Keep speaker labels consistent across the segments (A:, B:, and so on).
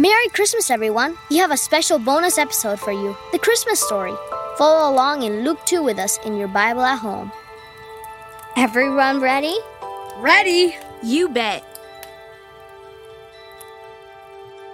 A: Merry Christmas, everyone! We have a special bonus episode for you the Christmas story. Follow along in Luke 2 with us in your Bible at home. Everyone ready?
B: Ready?
C: You bet.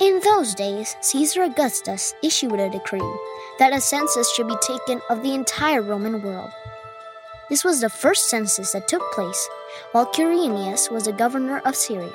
A: In those days, Caesar Augustus issued a decree that a census should be taken of the entire Roman world. This was the first census that took place while Quirinius was the governor of Syria,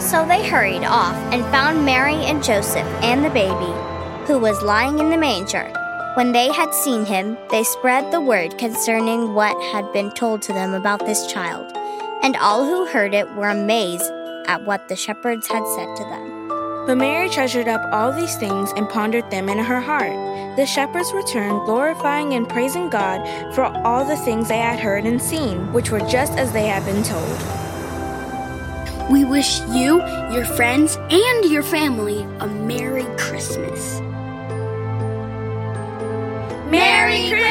D: So they hurried off and found Mary and Joseph and the baby, who was lying in the manger. When they had seen him, they spread the word concerning what had been told to them about this child. And all who heard it were amazed at what the shepherds had said to them.
B: But Mary treasured up all these things and pondered them in her heart. The shepherds returned, glorifying and praising God for all the things they had heard and seen, which were just as they had been told.
E: We wish you, your friends, and your family a Merry Christmas.
C: Merry Christmas!